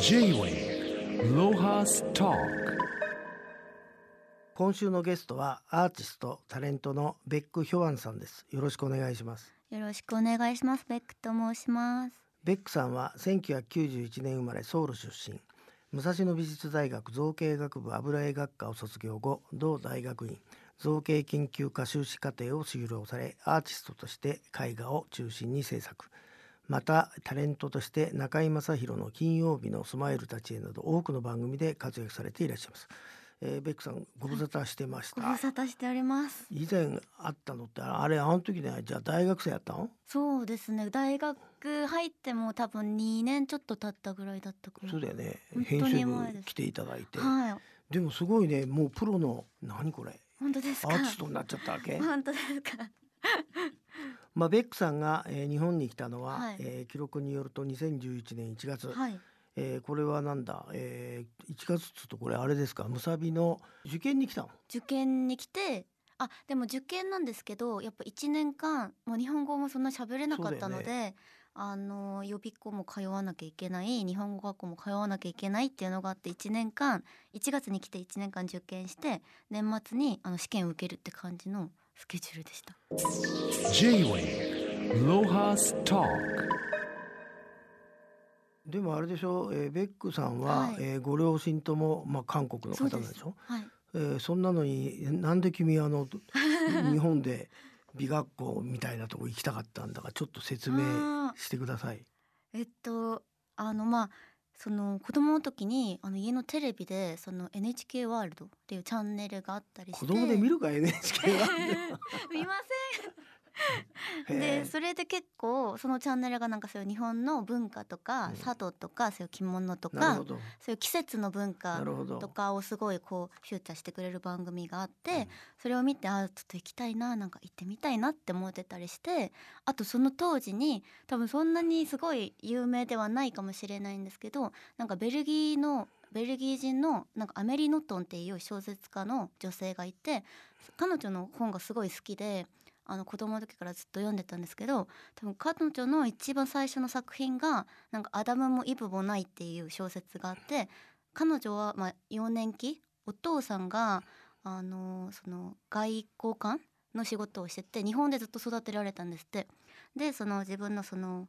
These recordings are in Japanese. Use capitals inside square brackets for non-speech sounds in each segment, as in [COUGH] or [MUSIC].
J-Way Lohas Talk 今週のゲストはアーティストタレントのベック・ヒョアンさんですよろしくお願いしますよろしくお願いします。ベックと申します。ベックさんは1991年生まれソウル出身武蔵野美術大学造形学部油絵学科を卒業後同大学院造形研究科修士課程を修了されアーティストとして絵画を中心に制作またタレントとして中居正広の金曜日のスマイルたちへなど多くの番組で活躍されていらっしゃいます、えーベックさんご無沙汰してました、ご無沙汰しております。以前会ったのってあれあの時ねじゃあ大学生やったの？そうですね。大学入っても多分2年ちょっと経ったぐらいだったかも。そうだよね編集部来ていただいて、はい。でもすごいねもうプロの何これ？本当ですか？アーティストになっちゃったわけ？本当ですか？まあベックさんが、えー日本に来たのは、はい。えー記録によると2011年1月、はい。えーこれはなんだ、えー1月っつうとこれあれですか？むさびの受験に来たの？受験に来て。あでも受験なんですけどやっぱ1年間もう日本語もそんな喋れなかったので、あの予備校も通わなきゃいけない日本語学校も通わなきゃいけないっていうのがあって1年間1月に来て1年間受験して年末にあの試験を受けるって感じのスケジュールでした。J-Way Lohas Talk でもあれでしょ、えーベックさんは、はいえーご両親とも、まあ、韓国の方なんでしょ？はい。えーそんなのになんで君あの [LAUGHS] 日本で美学校みたいなとこ行きたかったんだかちょっと説明してください。えっとあのまあその子供の時にあの家のテレビでその NHK ワールドっていうチャンネルがあったりして子供で見るか NHK は。見ませんへ [LAUGHS] でーそれで結構そのチャンネルがなんかそういう日本の文化とか、うん茶道とかそういう着物とか。そういう季節の文な化。とかをすごいこうフューチャーしてくれる番組があって、うんそれを見てあちょっと行きたいななんか行ってみたいなって思ってたりしてあとその当時に多分そんなにすごい有名ではないかもしれないんですけどなんかベルギーのベルギー人のなんかアメリ・ノットンっていう小説家の女性がいて彼女の本がすごい好きであの子供の時からずっと読んでたんですけど多分彼女の一番最初の作品が「なんかアダムもイブもない」っていう小説があって彼女はまあ幼年期？お父さんがあのその外交官の仕事をしてて日本でずっと育てられたんですって。でその自分のその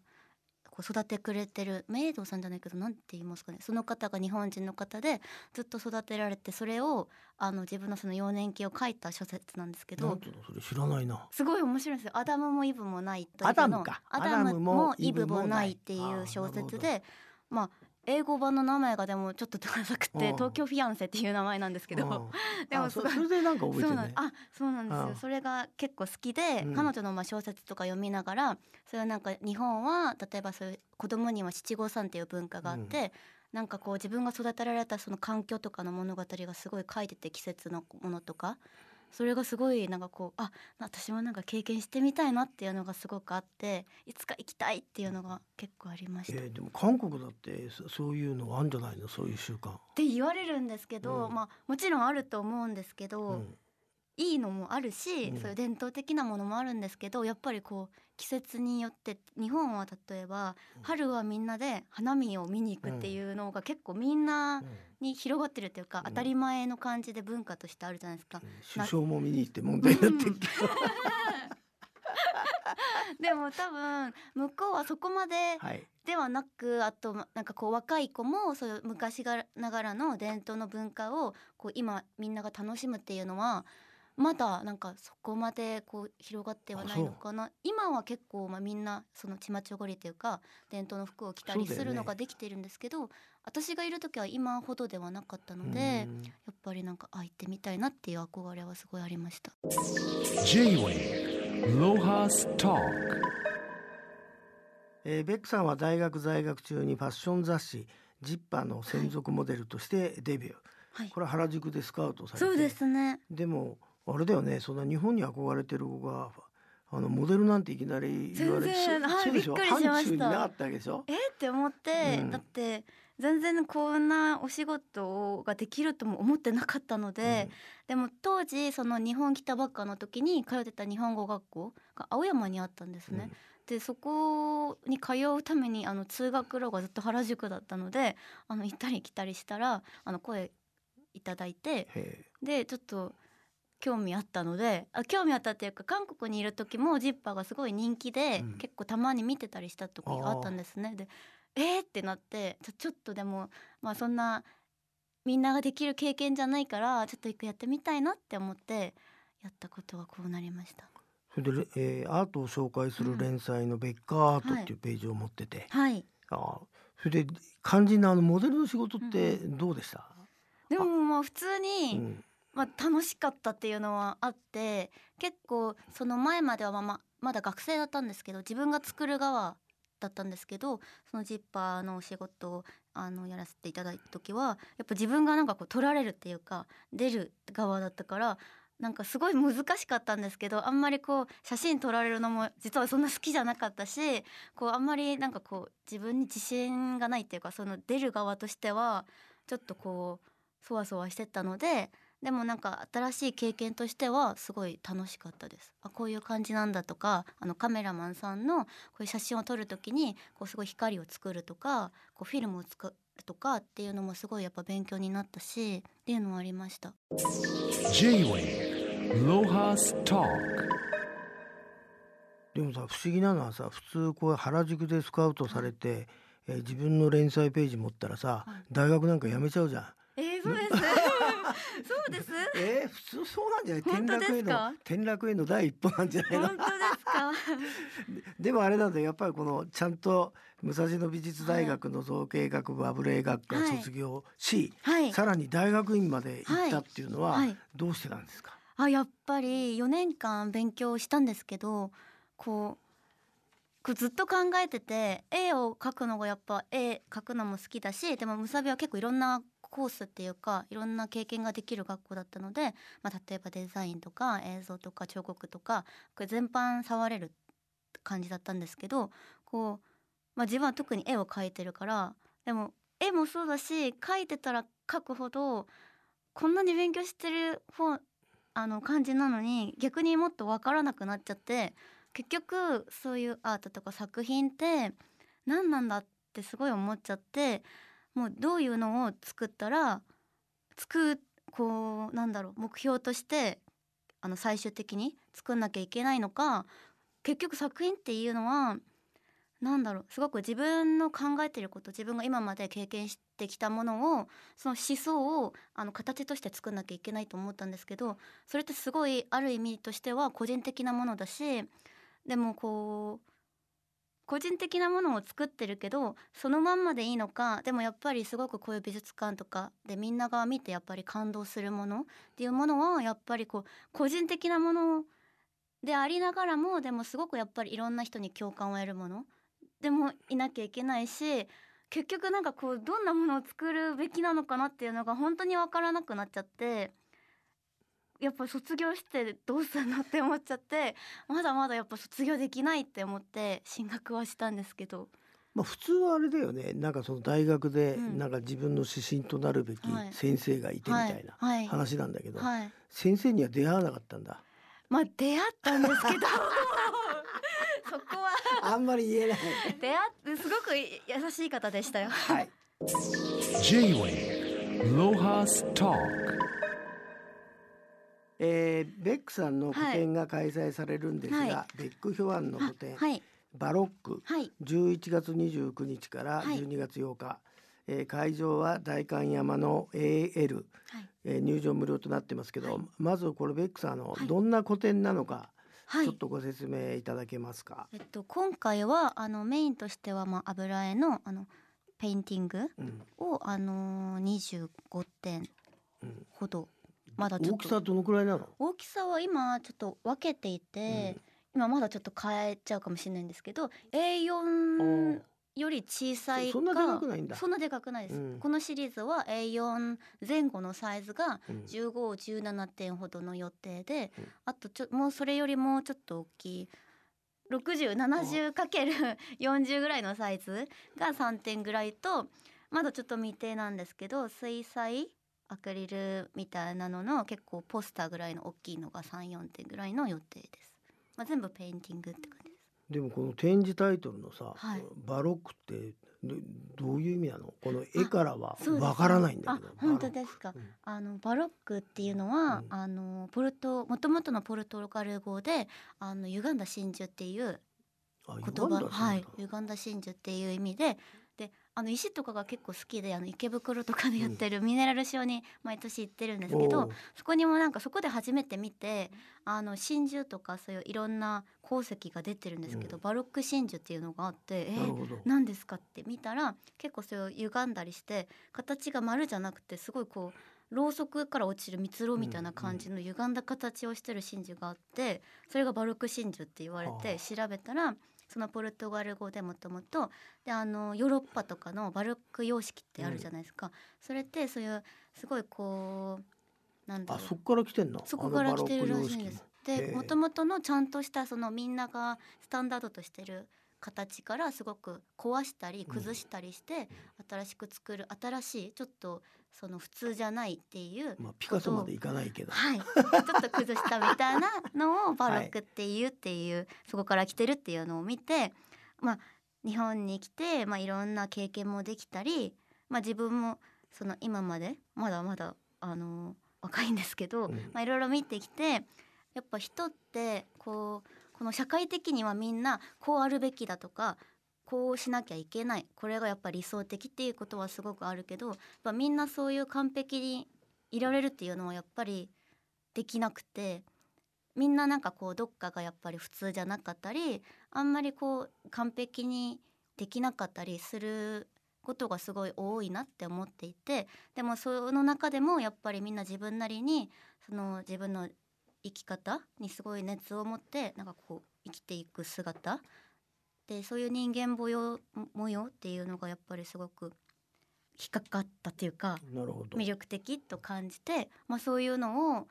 こう育ててくれてるメイドさんじゃないけどなんて言いますかねその方が日本人の方でずっと育てられてそれをあの自分のその幼年期を書いた小説なんですけど知らないな。すごい面白いんですよ。アダムもイブもないというのアダムもイブもないっていう小説で、まあ英語版の名前がでもちょっとダサくうん。て東京フィアンセっていう名前なんですけど、[LAUGHS] でもそれでなんか覚えてるね。あそうなんですうん。よそれが結構好きで、うん。彼女のまあ小説とか読みながらそういうなんか日本は例えばそういう子供には七五三っていう文化があって、なんかこう自分が育てられたその環境とかの物語がすごい書いてて季節のものとかそれがすごいなんかこうあ私もなんか経験してみたいなっていうのがすごくあっていつか行きたいっていうのが結構ありました。えーでも韓国だってそそういうのあんじゃないの？そういう習慣。って言われるんですけど、うんまあもちろんあると思うんですけど、うんいいのもあるし、うん。そういう伝統的なものもあるんですけどやっぱりこう季節によって日本は例えばうん。春はみんなで花見を見に行くっていうのが結構みんなに広がってるっていうか、うん。当たり前の感じで文化としてあるじゃないですか。首相も見に行って問題になってるけど。でも多分向こうはそこまではい。ではなくあとなんかこう若い子もそういう昔がながらの伝統の文化をこう今みんなが楽しむっていうのはまだなんかそこまでこう広がってはないのかな。今は結構まあみんなそのちまちょごりというか伝統の服を着たりするのができてるんですけど、私がいる時は今ほどではなかったのでうん。やっぱりなんかあ行ってみたいなっていう憧れはすごいありました。えーベックさんは大学在学中にファッション雑誌ジッパーの専属モデルとしてデビュー、はい。これは原宿でスカウトされて。そうですね。でもあれだよね。そんな日本に憧れてる子があのモデルなんていきなり言われて全然はいびっくりしました。なかったわけでしょ？え？って思って、うん。だって全然こんなお仕事ができるとも思ってなかったので、でも当時その日本来たばっかの時に通ってた日本語学校が青山にあったんですね。でそこに通うためにあの通学路がずっと原宿だったのであの行ったり来たりしたらあの声いただいてへでちょっと興味あったのであ興味あったっていうか韓国にいる時もジッパーがすごい人気で、うん。結構たまに見てたりした時があったんですね。でえー？ってなってちょちょっとでもまあそんなみんなができる経験じゃないからちょっと一回やってみたいなって思ってやったことがこうなりました。それで、えーアートを紹介する連載の「ベッカーアート」っていうページを持ってて、はい。あー。それで肝心なあのモデルの仕事ってどうでした、でもまあ普通うに、んまあ、楽しかったっていうのはあって結構その前まではまままだ学生だったんですけど自分が作る側だったんですけどそのジッパーのお仕事をあのやらせていただいた時はやっぱ自分がなんかこう取られるっていうか出る側だったからなんかすごい難しかったんですけどあんまりこう写真撮られるのも実はそんな好きじゃなかったしこうあんまりなんかこう自分に自信がないっていうかその出る側としてはちょっとこうそわそわしてたのででもなんか新しい経験としてはすごい楽しかったです。あこういう感じなんだとかあのカメラマンさんのこういう写真を撮る時にこうすごい光を作るとかこうフィルムを作るとかっていうのもすごいやっぱ勉強になったしっていうのはありました。J-Wave Lohas Talk でもさ不思議なのはさ普通こう原宿でスカウトされて、えー自分の連載ページ持ったらさ、はい大学なんか辞めちゃうじゃん。えー、そうです。そうです。えー、普通そうなんじゃない？転落への転落への第一歩なんじゃないの？本当ですか？[LAUGHS] でもあれなんだよ。やっぱりこのちゃんと武蔵野美術大学の造形学部油絵学科を卒業し、はい。さらに大学院まで行ったっていうのははい。どうしてなんですか、あやっぱり4年間勉強したんですけどこうずっと考えてて絵を描くのがやっぱ絵描くのも好きだしでもムサビは結構いろんなコースっていうかいろんな経験ができる学校だったので、まあ、例えばデザインとか映像とか彫刻とかこれ全般触れる感じだったんですけどこう、まあ、自分は特に絵を描いてるからでも絵もそうだし描いてたら描くほどこんなに勉強してる方あの感じなのに逆にもっと分からなくなっちゃって結局そういうアートとか作品って何なんだってすごい思っちゃってもうどういうのを作ったら作るこうなんだろう目標としてあの最終的に作んなきゃいけないのか結局作品っていうのはなんだろうすごく自分の考えてること自分が今まで経験してきたものをその思想をあの形として作んなきゃいけないと思ったんですけどそれってすごいある意味としては個人的なものだしでもこう個人的なものを作ってるけどそのまんまでいいのかでもやっぱりすごくこういう美術館とかでみんなが見てやっぱり感動するものっていうものはやっぱりこう個人的なものでありながらもでもすごくやっぱりいろんな人に共感を得るものでもいなきゃいけないし結局なんかこうどんなものを作るべきなのかなっていうのが本当に分からなくなっちゃってやっぱ卒業してどうすんのって思っちゃって [LAUGHS] まだまだやっぱ卒業できないって思って進学はしたんですけど。まあ、普通はあれだよね。なんかその大学でうん。なんか自分の指針となるべきはい。先生がいてみたいな話なんだけど、はい。先生には出会わなかったんだ。まあ出会ったんですけど。[LAUGHS] そこは。[LAUGHS] あんまり言えない。出会ってすごく優しい方でしたよ。はい。J-Wave Lohas Talk えー、ベックさんの個展が開催されるんですが、はい。ベック・ヒョアンの個展、はい。バロックはい。11月29日からはい。12月8日、えー会場は代官山の AL、はい。えー入場無料となってますけど、はい。まずこれベックさんあの、はい。どんな個展なのか、はい。ちょっとご説明いただけますか？えっと今回はあのメインとしてはまあ油絵のあのペインティングうん。をあのー、25点うん。ほどまだちょっと。大きさどのくらいなの？大きさは今ちょっと分けていて、今まだちょっと変えちゃうかもしれないんですけど A4 より小さいかそそんなでかくないんだ。そんなでかくないです、うん。このシリーズは A4 前後のサイズがうん。1517点ほどの予定で、うん。あとちょもうそれよりもちょっと大きい 6070×40 ぐらいのサイズが3点ぐらいとまだちょっと未定なんですけど水彩アクリルみたいなのの結構ポスターぐらいの大きいのが34点ぐらいの予定です、まあ、全部ペインティングって感じです。でもこの展示タイトルのさ、はい。バロックってどどういう意味なの？この絵からはわからないんだけどあ本当ですか。バロックあのバロックっていうのは、うん。あのポルト元々のポルトガル語であの歪んだ真珠っていう言葉はい歪んだ真珠っていう意味でであの石とかが結構好きであの池袋とかでやってるミネラルショーに毎年行ってるんですけど、おー。そこにもなんかそこで初めて見てあの真珠とかそういういろんな鉱石が出てるんですけど、うん。バロック真珠っていうのがあってえー何ですかって見たら結構それを歪んだりして形が丸じゃなくてすごいこうろうそくから落ちる蜜ろみたいな感じの歪んだ形をしてる真珠があってそれがバロック真珠って言われては調べたらそのポルトガル語でもともとであのヨーロッパとかのバロック様式ってあるじゃないですか、それってそういうすごいこうなんだろう。あそこから来てんの？そこから来てるらしいんです。でもともとのちゃんとしたそのみんながスタンダードとしてる形からすごく壊したり崩したりして新しく作る新しいちょっとその普通じゃないっていうまあピカソまでいかないけど。はい、ちょっと崩したみたいなのをバロックっていうっていう、そこから来てるっていうのを見て、まあ、日本に来て、まあ、いろんな経験もできたり、まあ、自分もその今までまだまだあの若いんですけど、うん。まあ、いろいろ見てきてやっぱ人ってこうこの社会的にはみんなこうあるべきだとかこうしなきゃいけないこれがやっぱ理想的っていうことはすごくあるけどやっぱみんなそういう完璧にいられるっていうのはやっぱりできなくてみんななんかこうどっかがやっぱり普通じゃなかったりあんまりこう完璧にできなかったりすることがすごい多いなって思っていてでもその中でもやっぱりみんな自分なりにその自分の生き方にすごい熱を持ってなんかこう生きていく姿。でそういう人間模様模様っていうのがやっぱりすごく引っかかったっていうか魅力的と感じて、まあ、そういうのを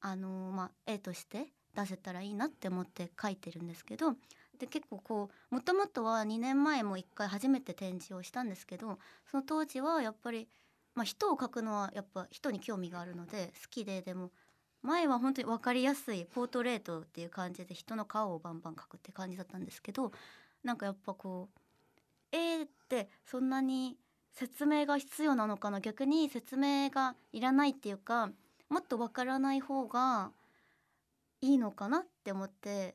あの、まあ、絵として出せたらいいなって思って描いてるんですけどで結構こうもともとは2年前も1回初めて展示をしたんですけどその当時はやっぱり、まあ、人を描くのはやっぱ人に興味があるので好きででも前は本当に分かりやすいポートレートっていう感じで人の顔をバンバン描くって感じだったんですけどなんかやっぱこう絵ってそんなに説明が必要なのかな逆に説明がいらないっていうかもっとわからない方がいいのかなって思って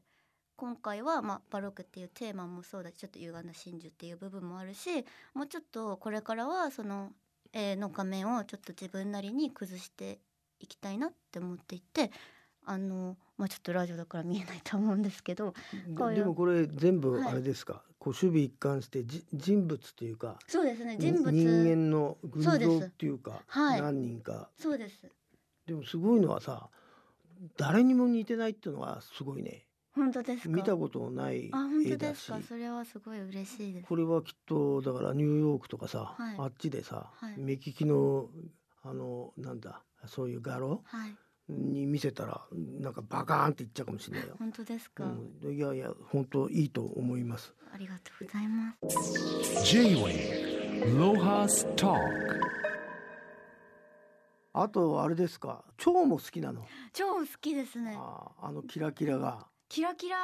今回は、まあ、バロックっていうテーマもそうだしちょっと歪んだ真珠っていう部分もあるしもうちょっとこれからはその絵の画面をちょっと自分なりに崩していきたいなって思っていてあの、まあ、ちょっとラジオだから見えないと思うんですけどででもこれ全部はい。あれですか、こう守備一貫してじ人物っていうかそうですねに人物。人間の群像っていうかはい。何人か。そうです。でもすごいのはさ誰にも似てないっていうのはすごいね。本当ですか？見たことのないあ本当ですか？それはすごい嬉しいです。これはきっとだからニューヨークとかさ、はい。あっちでさ、はい。目利きのあのなんだそういう画廊はいに見せたらなんかバカーンっていっちゃうかもしれないよ。本当ですか、うん、いやいや本当いいと思います。ありがとうございます J-Wave Lohas Talk あとあれですか？蝶も好きなの？超好きですねあーあのキラキラが。キラキラ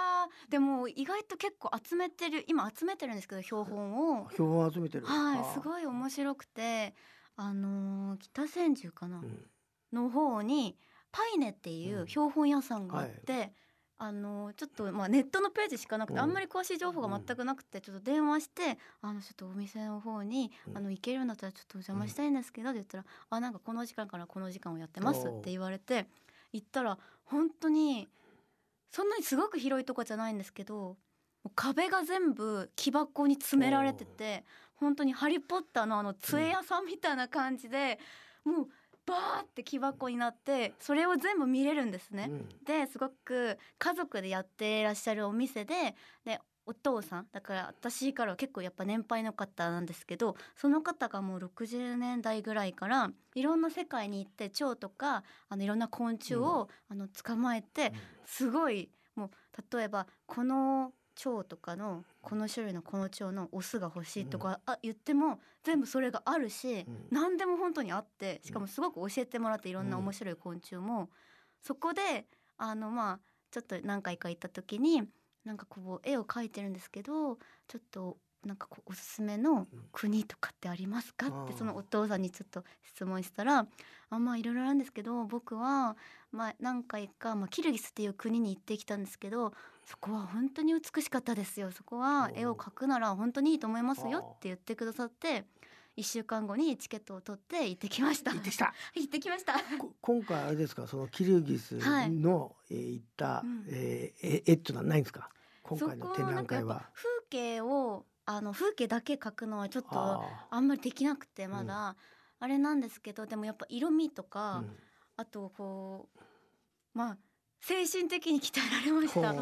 でも意外と結構集めてる今集めてるんですけど標本を標本集めてる。はいすい。ごい面白くてあのー北千住かな、うん。の方にパイネっていう標本屋さんがあって、あのちょっとまあネットのページしかなくて、うん。あんまり詳しい情報が全くなくてちょっと電話して「あのちょっとお店の方に、うん。あの行けるんだったらちょっとお邪魔したいんですけど」って言ったら「あなんかこの時間からこの時間をやってます」って言われて行ったら本当にそんなにすごく広いとこじゃないんですけど壁が全部木箱に詰められてて本当に「ハリー・ポッター」のあの杖屋さんみたいな感じで、もうバーって木箱になってそれを全部見れるんですね。うん。ですごく家族でやってらっしゃるお店ででお父さんだから私からは結構やっぱ年配の方なんですけどその方がもう60年代ぐらいからいろんな世界に行って蝶とかあのいろんな昆虫を、あの捕まえてすごいもう例えばこの蝶とかのこの種類のこの蝶のオスが欲しいとか、あ言っても全部それがあるし、うん。何でも本当にあってしかもすごく教えてもらっていろんな面白い昆虫も、そこであのまあちょっと何回か行った時になんかこう絵を描いてるんですけどちょっとなんかこうおすすめの国とかってありますか？ってそのお父さんにちょっと質問したらあまあいろいろあるんですけど僕はまあ何回か、まあ、キルギスっていう国に行ってきたんですけどそこは本当に美しかったですよ。そこは絵を描くなら本当にいいと思いますよって言ってくださって1週間後にチケットを取って行ってきました。行ってきた。[LAUGHS] 行ってきました。こ今回あれですか？そのキルギスの、えー行った、うん。えーえ絵っていうのはないんですか？今回の展覧会は。風景をあの風景だけ描くのはちょっとああんまりできなくてまだ、あれなんですけどでもやっぱ色味とーか、うん。あとこうまあ精神的に鍛えられました。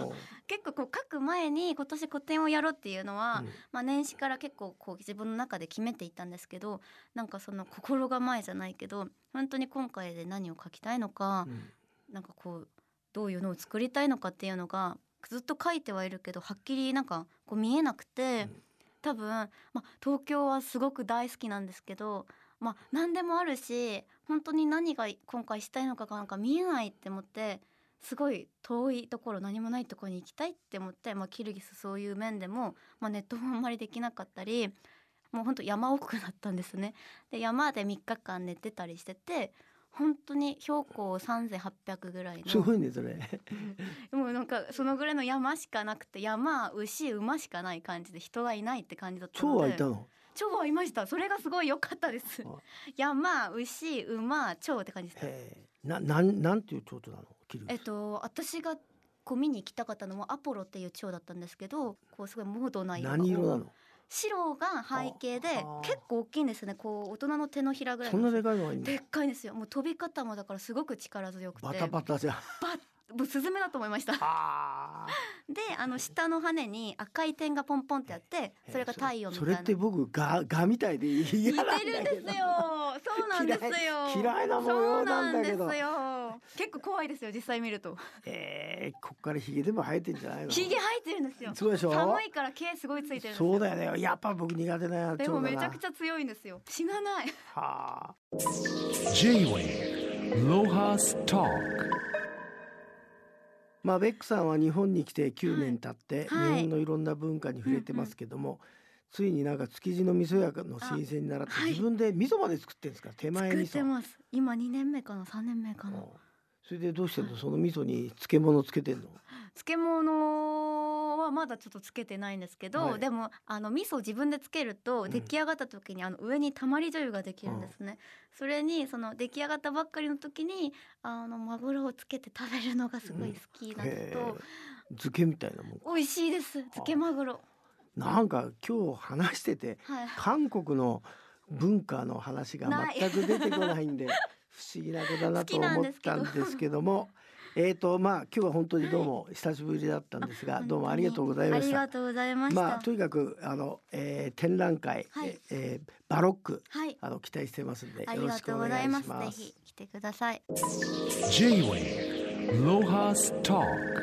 結構こう書く前に今年個展をやろうっていうのは、うん。まあ、年始から結構こう自分の中で決めていたんですけどなんかその心構えじゃないけど本当に今回で何を書きたいのか、うん。なんかこうどういうのを作りたいのかっていうのがずっと書いてはいるけどはっきりなんかこう見えなくて、うん。多分、まあ、東京はすごく大好きなんですけど、まあ、何でもあるし本当に何が今回したいのかがなんか見えないって思ってすごい遠いところ何もないところに行きたいって思って、まあ、キルギスそういう面でも、まあ、ネットもあんまりできなかったりもう本当山奥だったんですね。で山で3日間寝てたりしてて本当に標高3800ぐらいのすごいねそれ。[LAUGHS] もうなんかそのぐらいの山しかなくて山牛馬しかない感じで人がいないって感じだったので蝶はいたの？蝶はいましたそれがすごい良かったですあ山牛馬蝶って感じでしたへえ。ななんなんていう蝶々なの？キルギス。えっと私がこう見に行きたかったのはアポロっていう蝶だったんですけどこうすごいモードな色が何色なの？白が背景であ結構大きいんですねこう大人の手のひらぐらいそんなのでかいのがいいでっかいんですよもう飛び方もだからすごく力強くてバタバタじゃん。バスズメだと思いました。あ。ー [LAUGHS] であの下の羽に赤い点がポンポンってあってそれが太陽みたいな。それって僕ガガみたいで嫌似なんだてるんけどですよ。そうなんですよ。[LAUGHS] 嫌いな模様なんだけど。そうなんですよ。結構怖いですよ実際見ると。えー、こっからヒゲでも生えてんじゃないの？ひげ生えてるんですよ。そうでしょ？寒いから毛すごいついてるんですよ。そうだよね。やっぱ僕苦手なでもめちゃくちゃ強いんですよ。死なない。はあ。J-Wave Lohas Talk まあベックさんは日本に来て9年経って、はい。日本のいろんな文化に触れてますけども、ついになんか築地の味噌屋の新鮮に習ってあはい。自分で味噌まで作ってんですか？手前作ってます。今2年目かな？3年目かな。うんそれでどうしてんの？その味噌に漬物つけてんの？漬物はまだちょっとつけてないんですけど、はい。でもあの味噌を自分でつけるとうん。出来上がった時にあの上にたまり醤油ができるんですね、それにその出来上がったばっかりの時にあのマグロをつけて食べるのがすごい好きなのへえ。と、漬けみたいなもん美味しいです。漬けマグロ。なんか今日話しててはい。韓国の文化の話が全く出てこないんで不思議な子だなと思ったんですけどもえーとまあ今日は本当にどうも久しぶりだったんですが、どうもありがとうございました。ありが。とうございました、まあとにかくあの、えー展覧会、はい。えーバロックはい。あの期待してますんであよろしくりがとうごお願いしざいます。ぜます。ひ来てください。J-Wave Lohas Talk